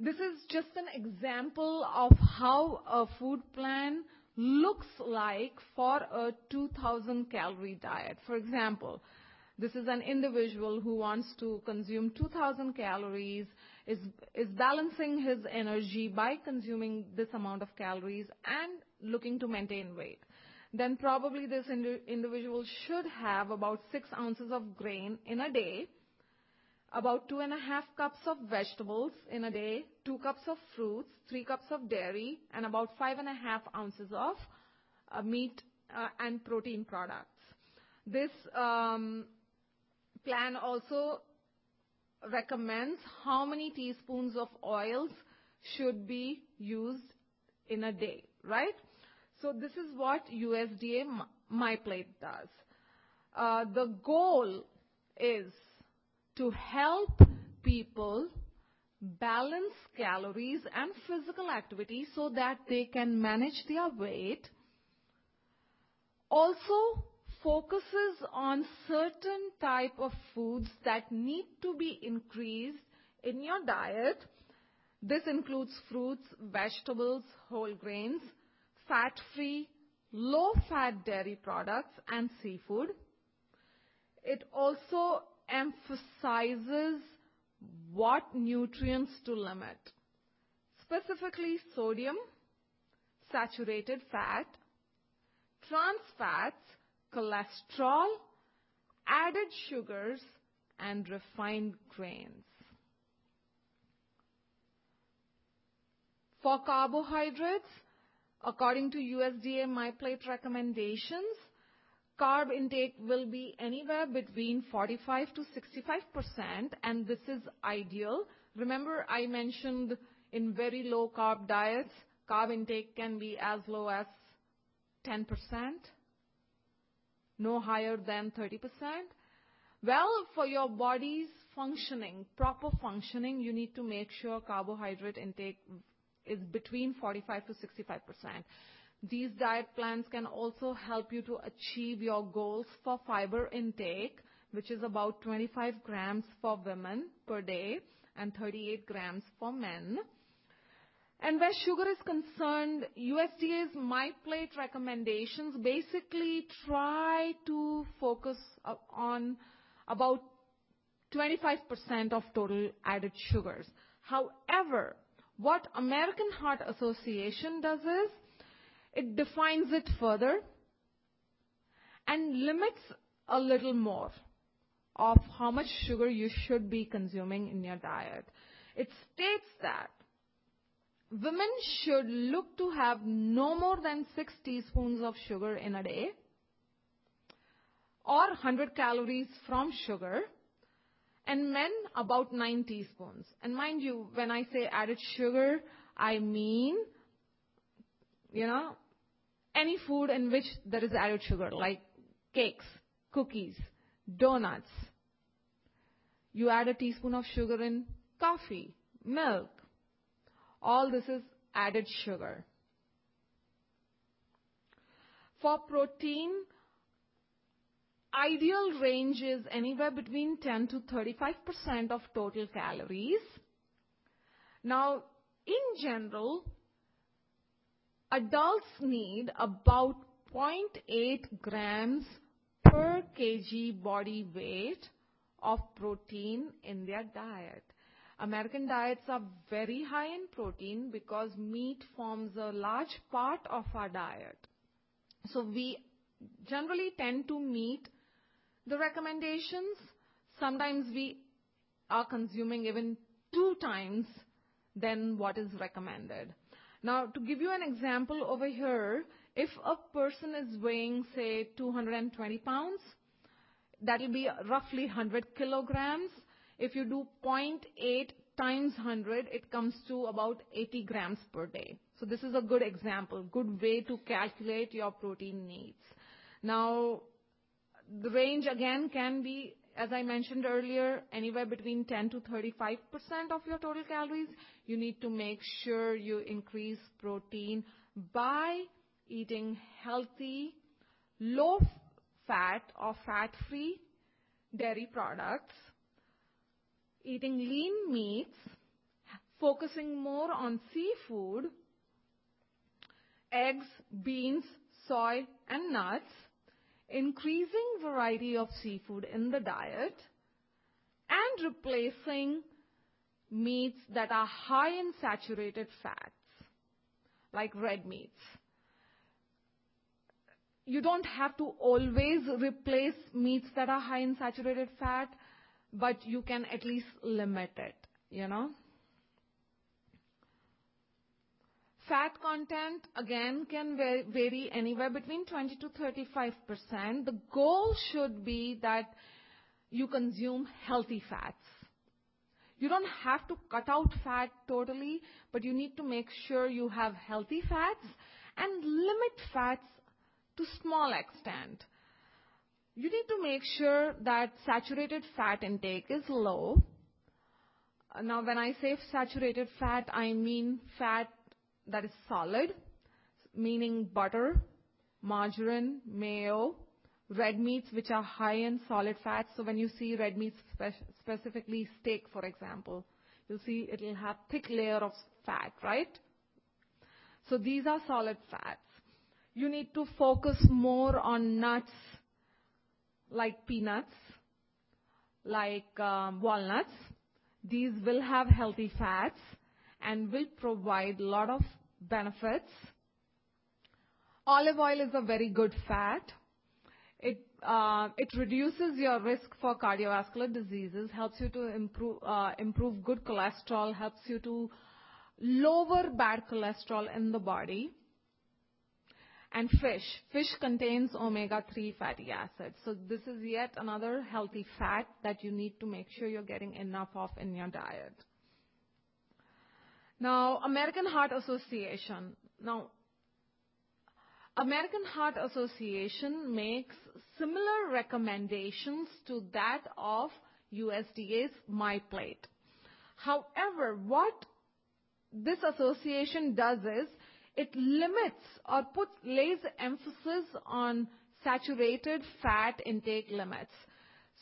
This is just an example of how a food plan looks like for a 2000 calorie diet. For example, this is an individual who wants to consume 2000 calories, is, is balancing his energy by consuming this amount of calories and looking to maintain weight. Then probably this indi- individual should have about 6 ounces of grain in a day, about 2 and a half cups of vegetables in a day, 2 cups of fruits, 3 cups of dairy, and about 5 and a half ounces of uh, meat uh, and protein products. This um, plan also recommends how many teaspoons of oils should be used in a day, right? So this is what USDA MyPlate does. Uh, the goal is to help people balance calories and physical activity so that they can manage their weight. Also focuses on certain type of foods that need to be increased in your diet. This includes fruits, vegetables, whole grains, fat-free, low-fat dairy products, and seafood. It also emphasizes what nutrients to limit, specifically sodium, saturated fat, trans fats, cholesterol, added sugars, and refined grains. For carbohydrates, according to USDA MyPlate recommendations, carb intake will be anywhere between 45 to 65 percent and this is ideal. Remember I mentioned in very low carb diets, carb intake can be as low as 10 percent no higher than 30%? Well, for your body's functioning, proper functioning, you need to make sure carbohydrate intake is between 45 to 65%. These diet plans can also help you to achieve your goals for fiber intake, which is about 25 grams for women per day and 38 grams for men. And where sugar is concerned, USDA's MyPlate recommendations basically try to focus on about 25% of total added sugars. However, what American Heart Association does is it defines it further and limits a little more of how much sugar you should be consuming in your diet. It states that women should look to have no more than 6 teaspoons of sugar in a day or 100 calories from sugar and men about 9 teaspoons. And mind you, when I say added sugar, I mean, you know, any food in which there is added sugar, like cakes, cookies, donuts. You add a teaspoon of sugar in coffee, milk. All this is added sugar. For protein, ideal range is anywhere between 10 to 35% of total calories. Now, in general, adults need about 0.8 grams per kg body weight of protein in their diet. American diets are very high in protein because meat forms a large part of our diet. So we generally tend to meet the recommendations. Sometimes we are consuming even two times than what is recommended. Now, to give you an example over here, if a person is weighing, say, 220 pounds, that will be roughly 100 kilograms. If you do 0.8 times 100, it comes to about 80 grams per day. So this is a good example, good way to calculate your protein needs. Now, the range again can be, as I mentioned earlier, anywhere between 10 to 35% of your total calories. You need to make sure you increase protein by eating healthy, low fat or fat-free dairy products, eating lean meats, focusing more on seafood, eggs, beans, soy, and nuts, increasing variety of seafood in the diet, and replacing meats that are high in saturated fats, like red meats. You don't have to always replace meats that are high in saturated fat, but you can at least limit it, you know? Fat content, again, can vary anywhere between 20 to 35 percent The goal should be that you consume healthy fats. You don't have to cut out fat totally, but you need to make sure you have healthy fats and limit fats to small extent. You need to make sure that saturated fat intake is low. Now, when I say saturated fat, I mean fat that is solid, meaning butter, margarine, mayo, red meats, which are high in solid fats. So when you see red meats, specifically steak, for example, you'll see it'll have thick layer of fat, right? So these are solid fats. You need to focus more on nuts like peanuts, like um, walnuts. These will have healthy fats and will provide a lot of benefits. Olive oil is a very good fat. It, uh, it reduces your risk for cardiovascular diseases, helps you to improve, uh, improve good cholesterol, helps you to lower bad cholesterol in the body. And fish. Fish contains omega-3 fatty acids. So this is yet another healthy fat that you need to make sure you're getting enough of in your diet. Now, American Heart Association. Now, American Heart Association makes similar recommendations to that of USDA's MyPlate. However, what this association does is it limits or puts lays emphasis on saturated fat intake limits.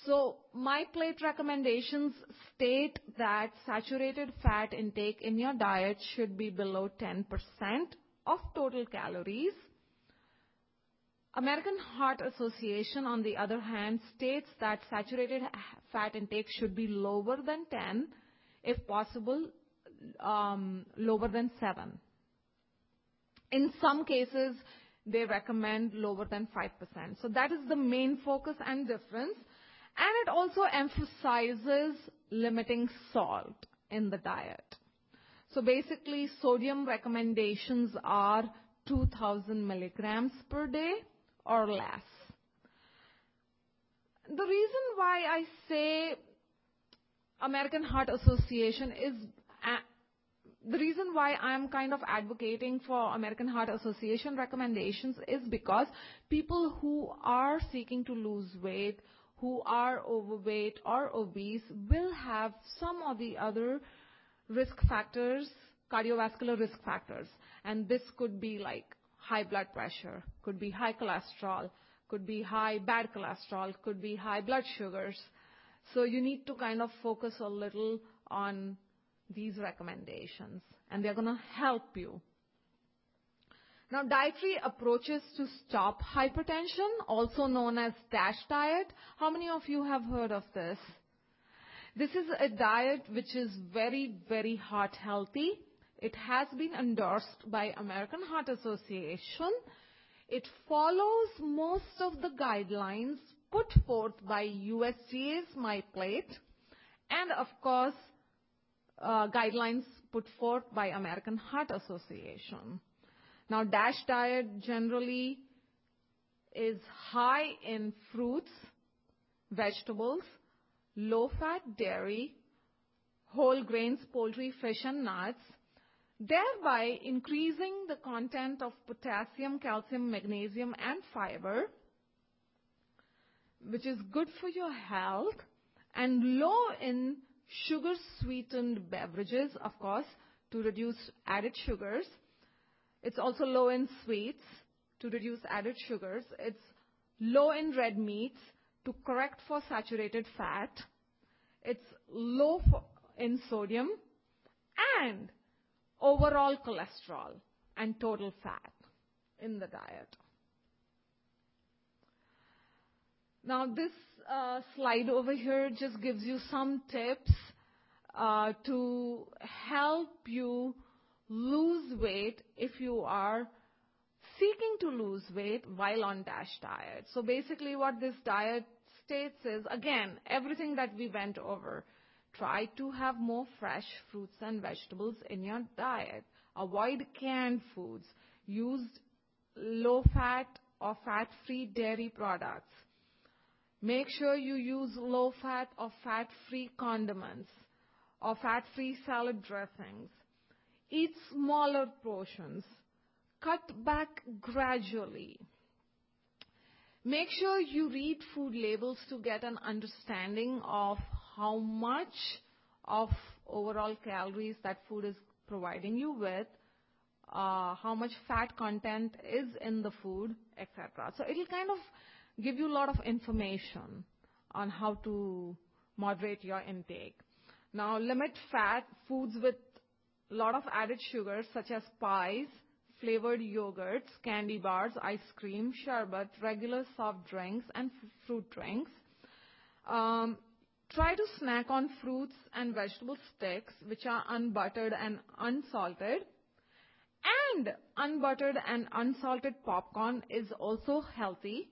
So my plate recommendations state that saturated fat intake in your diet should be below 10% of total calories. American Heart Association, on the other hand, states that saturated fat intake should be lower than 10, if possible, um, lower than 7. In some cases, they recommend lower than 5%. So that is the main focus and difference. And it also emphasizes limiting salt in the diet. So basically, sodium recommendations are 2000 milligrams per day or less. The reason why I say American Heart Association is uh, the reason why I'm kind of advocating for American Heart Association recommendations is because people who are seeking to lose weight, who are overweight or obese, will have some of the other risk factors, cardiovascular risk factors. And this could be like high blood pressure, could be high cholesterol, could be high bad cholesterol, could be high blood sugars. So you need to kind of focus a little on these recommendations, and they're going to help you. Now, dietary approaches to stop hypertension, also known as DASH diet. How many of you have heard of this? This is a diet which is very, very heart healthy. It has been endorsed by American Heart Association. It follows most of the guidelines put forth by USDA's MyPlate, and of course, uh, guidelines put forth by American Heart Association. Now, DASH diet generally is high in fruits, vegetables, low-fat dairy, whole grains, poultry, fish, and nuts, thereby increasing the content of potassium, calcium, magnesium, and fiber, which is good for your health, and low in sugar-sweetened beverages, of course, to reduce added sugars. It's also low in sweets to reduce added sugars. It's low in red meats to correct for saturated fat. It's low in sodium and overall cholesterol and total fat in the diet. Now, this uh, slide over here just gives you some tips uh, to help you lose weight if you are seeking to lose weight while on DASH diet. So basically what this diet states is, again, everything that we went over. Try to have more fresh fruits and vegetables in your diet. Avoid canned foods. Use low-fat or fat-free dairy products. Make sure you use low-fat or fat-free condiments or fat-free salad dressings. Eat smaller portions. Cut back gradually. Make sure you read food labels to get an understanding of how much of overall calories that food is providing you with, uh, how much fat content is in the food, etc. So it'll kind of give you a lot of information on how to moderate your intake. Now, limit fat foods with lot of added sugars such as pies, flavored yogurts, candy bars, ice cream, sherbet, regular soft drinks, and fruit drinks. Um, try to snack on fruits and vegetable sticks which are unbuttered and unsalted. And unbuttered and unsalted popcorn is also healthy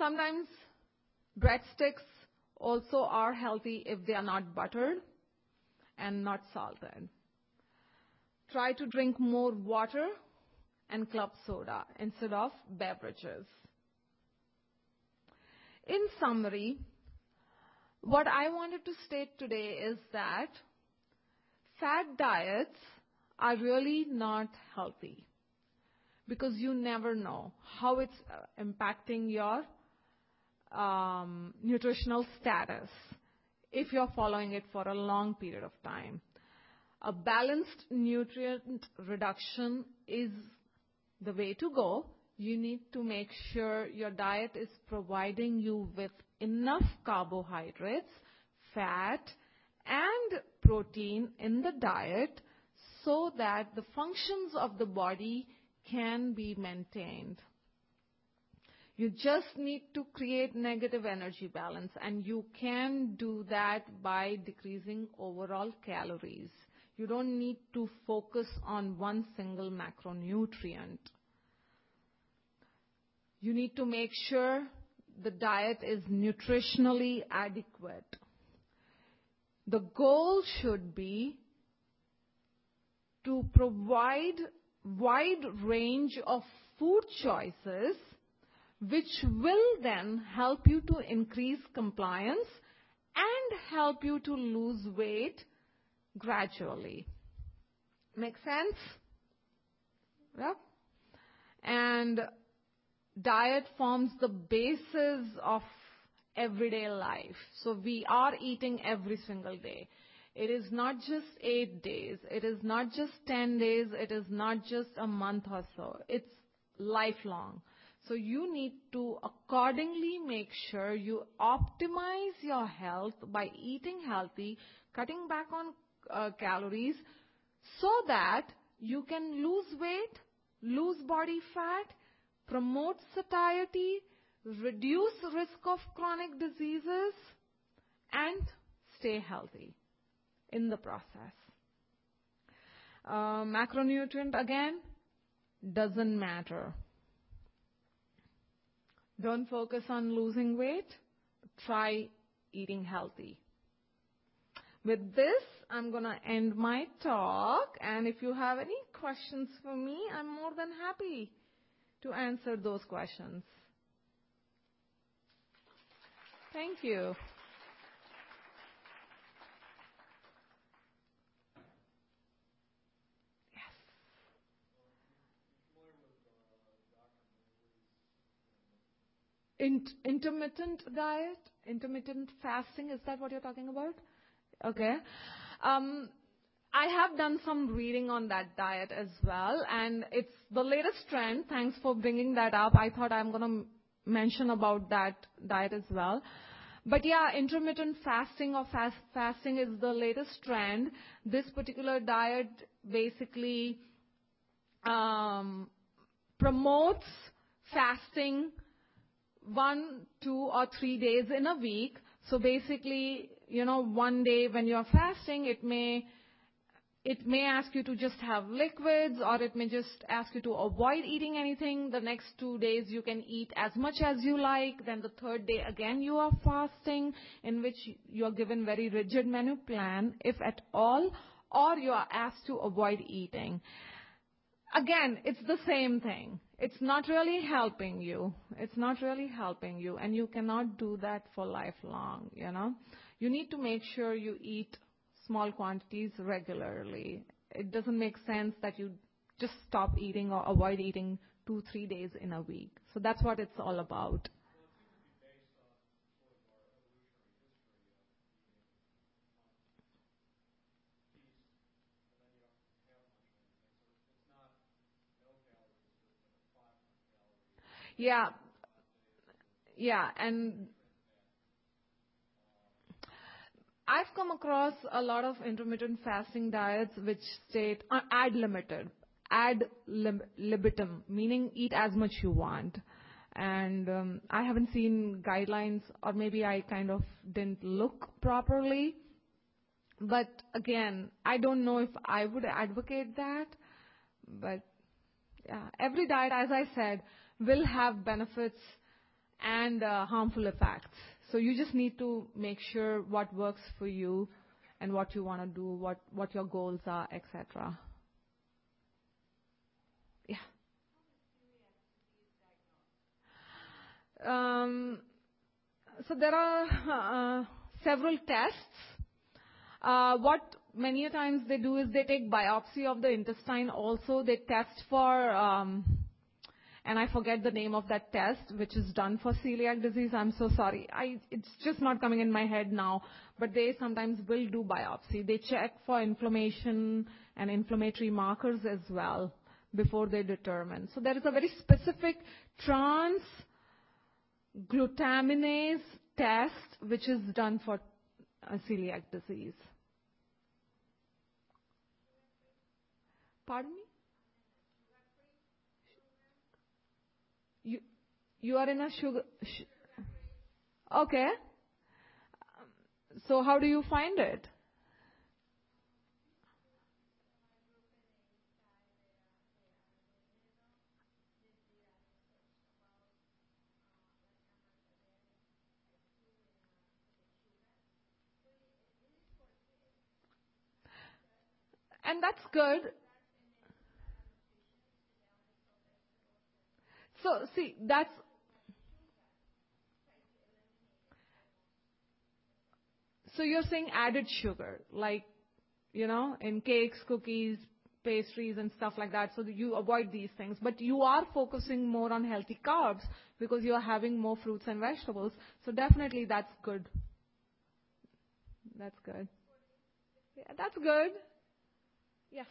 Sometimes breadsticks also are healthy if they are not buttered and not salted. Try to drink more water and club soda instead of beverages. In summary, what I wanted to state today is that fad diets are really not healthy because you never know how it's uh, impacting your um, nutritional status if you're following it for a long period of time. A balanced nutrient reduction is the way to go. You need to make sure your diet is providing you with enough carbohydrates, fat, and protein in the diet so that the functions of the body can be maintained. You just need to create negative energy balance, and you can do that by decreasing overall calories. You don't need to focus on one single macronutrient. You need to make sure the diet is nutritionally adequate. The goal should be to provide wide range of food choices which will then help you to increase compliance and help you to lose weight gradually. Make sense? Yep. And diet forms the basis of everyday life. So we are eating every single day. It is not just eight days. It is not just 10 days. It is not just a month or so. It's lifelong. So you need to accordingly make sure you optimize your health by eating healthy, cutting back on uh, calories so that you can lose weight, lose body fat, promote satiety, reduce risk of chronic diseases, and stay healthy in the process. Uh, macronutrient again doesn't matter. Don't focus on losing weight. Try eating healthy. With this, I'm going to end my talk. And if you have any questions for me, I'm more than happy to answer those questions. Thank you. Intermittent diet, intermittent fasting, is that what you're talking about? Okay. Um, I have done some reading on that diet as well, and it's the latest trend. Thanks for bringing that up. I thought I'm going to mention about that diet as well. But yeah, intermittent fasting or fast fasting is the latest trend. This particular diet basically um, promotes fasting one, two, or three days in a week. So basically, you know, one day when you're fasting, it may it may ask you to just have liquids or it may just ask you to avoid eating anything. The next two days you can eat as much as you like. Then the third day again you are fasting in which you are given very rigid menu plan, if at all, or you are asked to avoid eating. Again, it's the same thing. It's not really helping you. It's not really helping you and you cannot do that for lifelong, you know. You need to make sure you eat small quantities regularly. It doesn't make sense that you just stop eating or avoid eating two, three days in a week. So that's what it's all about. Yeah. Yeah, and I've come across a lot of intermittent fasting diets which state uh, ad limited, ad libitum, meaning eat as much you want. And um, I haven't seen guidelines, or maybe I kind of didn't look properly. But again, I don't know if I would advocate that. But yeah, every diet, as I said, will have benefits and uh, harmful effects. So you just need to make sure what works for you and what you want to do, what, what your goals are, etc. Yeah. Um, so there are uh, several tests. Uh, what many times they do is they take biopsy of the intestine also. They test for um, and I forget the name of that test, which is done for celiac disease. I'm so sorry. I, it's just not coming in my head now. But they sometimes will do biopsy. They check for inflammation and inflammatory markers as well before they determine. So there is a very specific trans glutaminase test which is done for uh, celiac disease. Pardon me? You are in a sugar. Sh- okay. So how do you find it? And that's good. So see, that's you're saying added sugar, like, you know, in cakes, cookies, pastries and stuff like that, so you avoid these things. But you are focusing more on healthy carbs because you are having more fruits and vegetables. So definitely that's good. That's good. Yeah, that's good. Yes.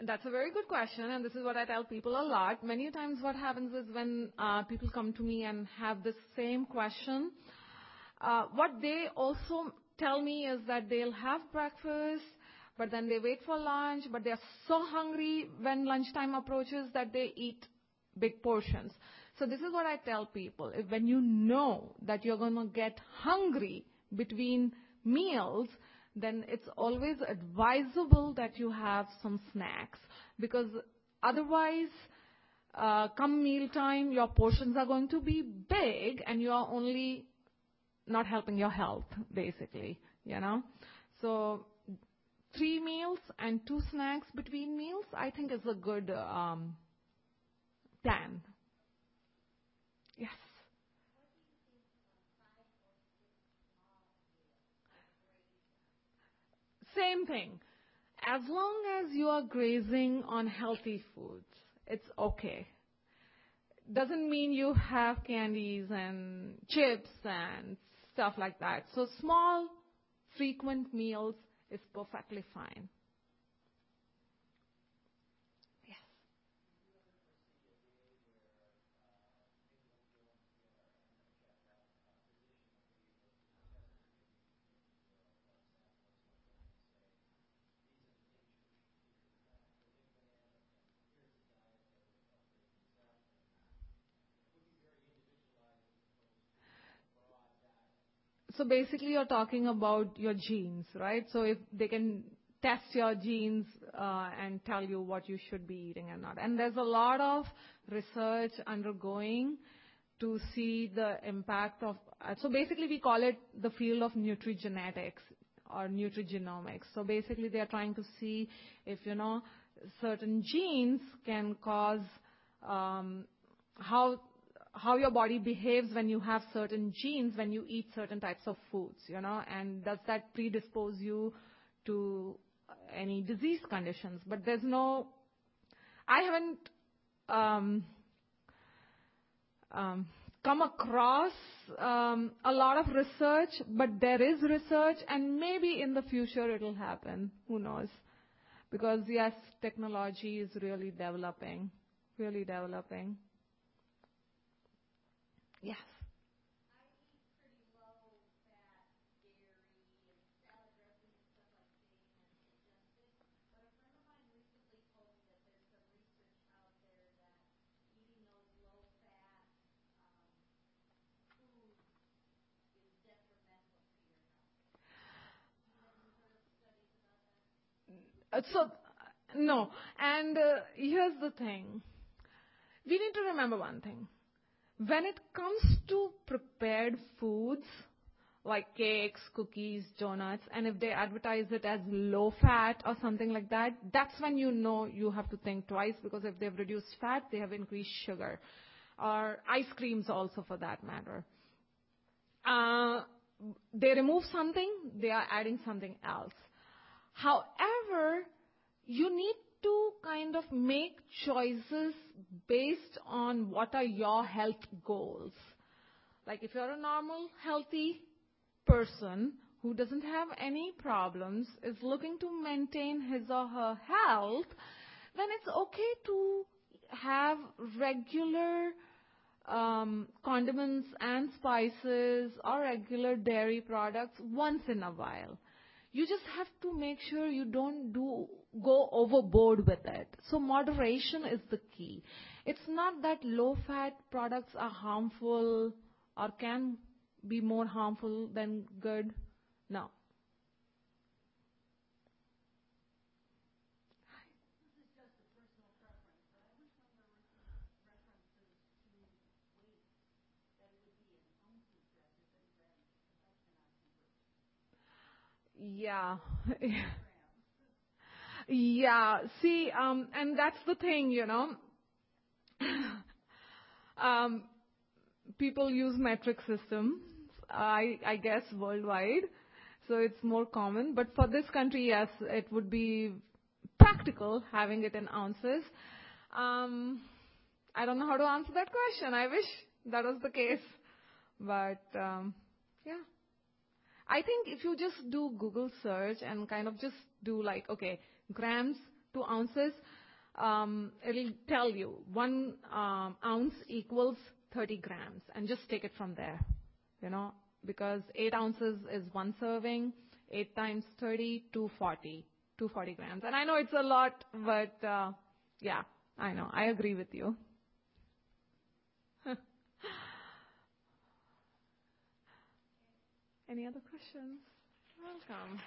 That's a very good question, and this is what I tell people a lot. Many times what happens is when uh, people come to me and have this same question, uh, what they also tell me is that they'll have breakfast, but then they wait for lunch, but they're so hungry when lunchtime approaches that they eat big portions. So this is what I tell people. If when you know that you're going to get hungry between meals, then it's always advisable that you have some snacks because otherwise, uh, come meal time, your portions are going to be big and you are only not helping your health, basically, you know. So three meals and two snacks between meals, I think is a good um, plan. Yes. Same thing. As long as you are grazing on healthy foods, it's okay. Doesn't mean you have candies and chips and stuff like that. So small, frequent meals is perfectly fine. So basically, you're talking about your genes, right? So if they can test your genes uh, and tell you what you should be eating and not. And there's a lot of research undergoing to see the impact of. Uh, so basically, we call it the field of nutrigenetics or nutrigenomics. So basically, they are trying to see if you know certain genes can cause um, how how your body behaves when you have certain genes when you eat certain types of foods, you know, and does that predispose you to any disease conditions? But there's no, I haven't um, um, come across um, a lot of research, but there is research, and maybe in the future it'll happen. Who knows? Because yes, technology is really developing, really developing. Yes. Uh, so, no. And uh, here's the thing. We need to remember one thing. When it comes to prepared foods, like cakes, cookies, donuts, and if they advertise it as low fat or something like that, that's when you know you have to think twice because if they've reduced fat, they have increased sugar. Or ice creams also for that matter. Uh, they remove something, they are adding something else. However, you need to kind of make choices based on what are your health goals. Like if you're a normal, healthy person who doesn't have any problems, is looking to maintain his or her health, then it's okay to have regular um, condiments and spices or regular dairy products once in a while. You just have to make sure you don't do go overboard with it. So moderation is the key. It's not that low fat products are harmful or can be more harmful than good. No. Yeah. Yeah. See, um, and that's the thing, you know. Um, people use metric systems, I, I guess worldwide, so it's more common. But for this country, yes, it would be practical having it in ounces. Um, I don't know how to answer that question. I wish that was the case. But um, yeah. I think if you just do Google search and kind of just do like, okay, grams to ounces, um, it'll tell you one um, ounce equals 30 grams, and just take it from there. You know, because eight ounces is one serving, eight times 30, 240, 240 grams. And I know it's a lot, but uh, yeah, I know. I agree with you. Any other questions? Welcome.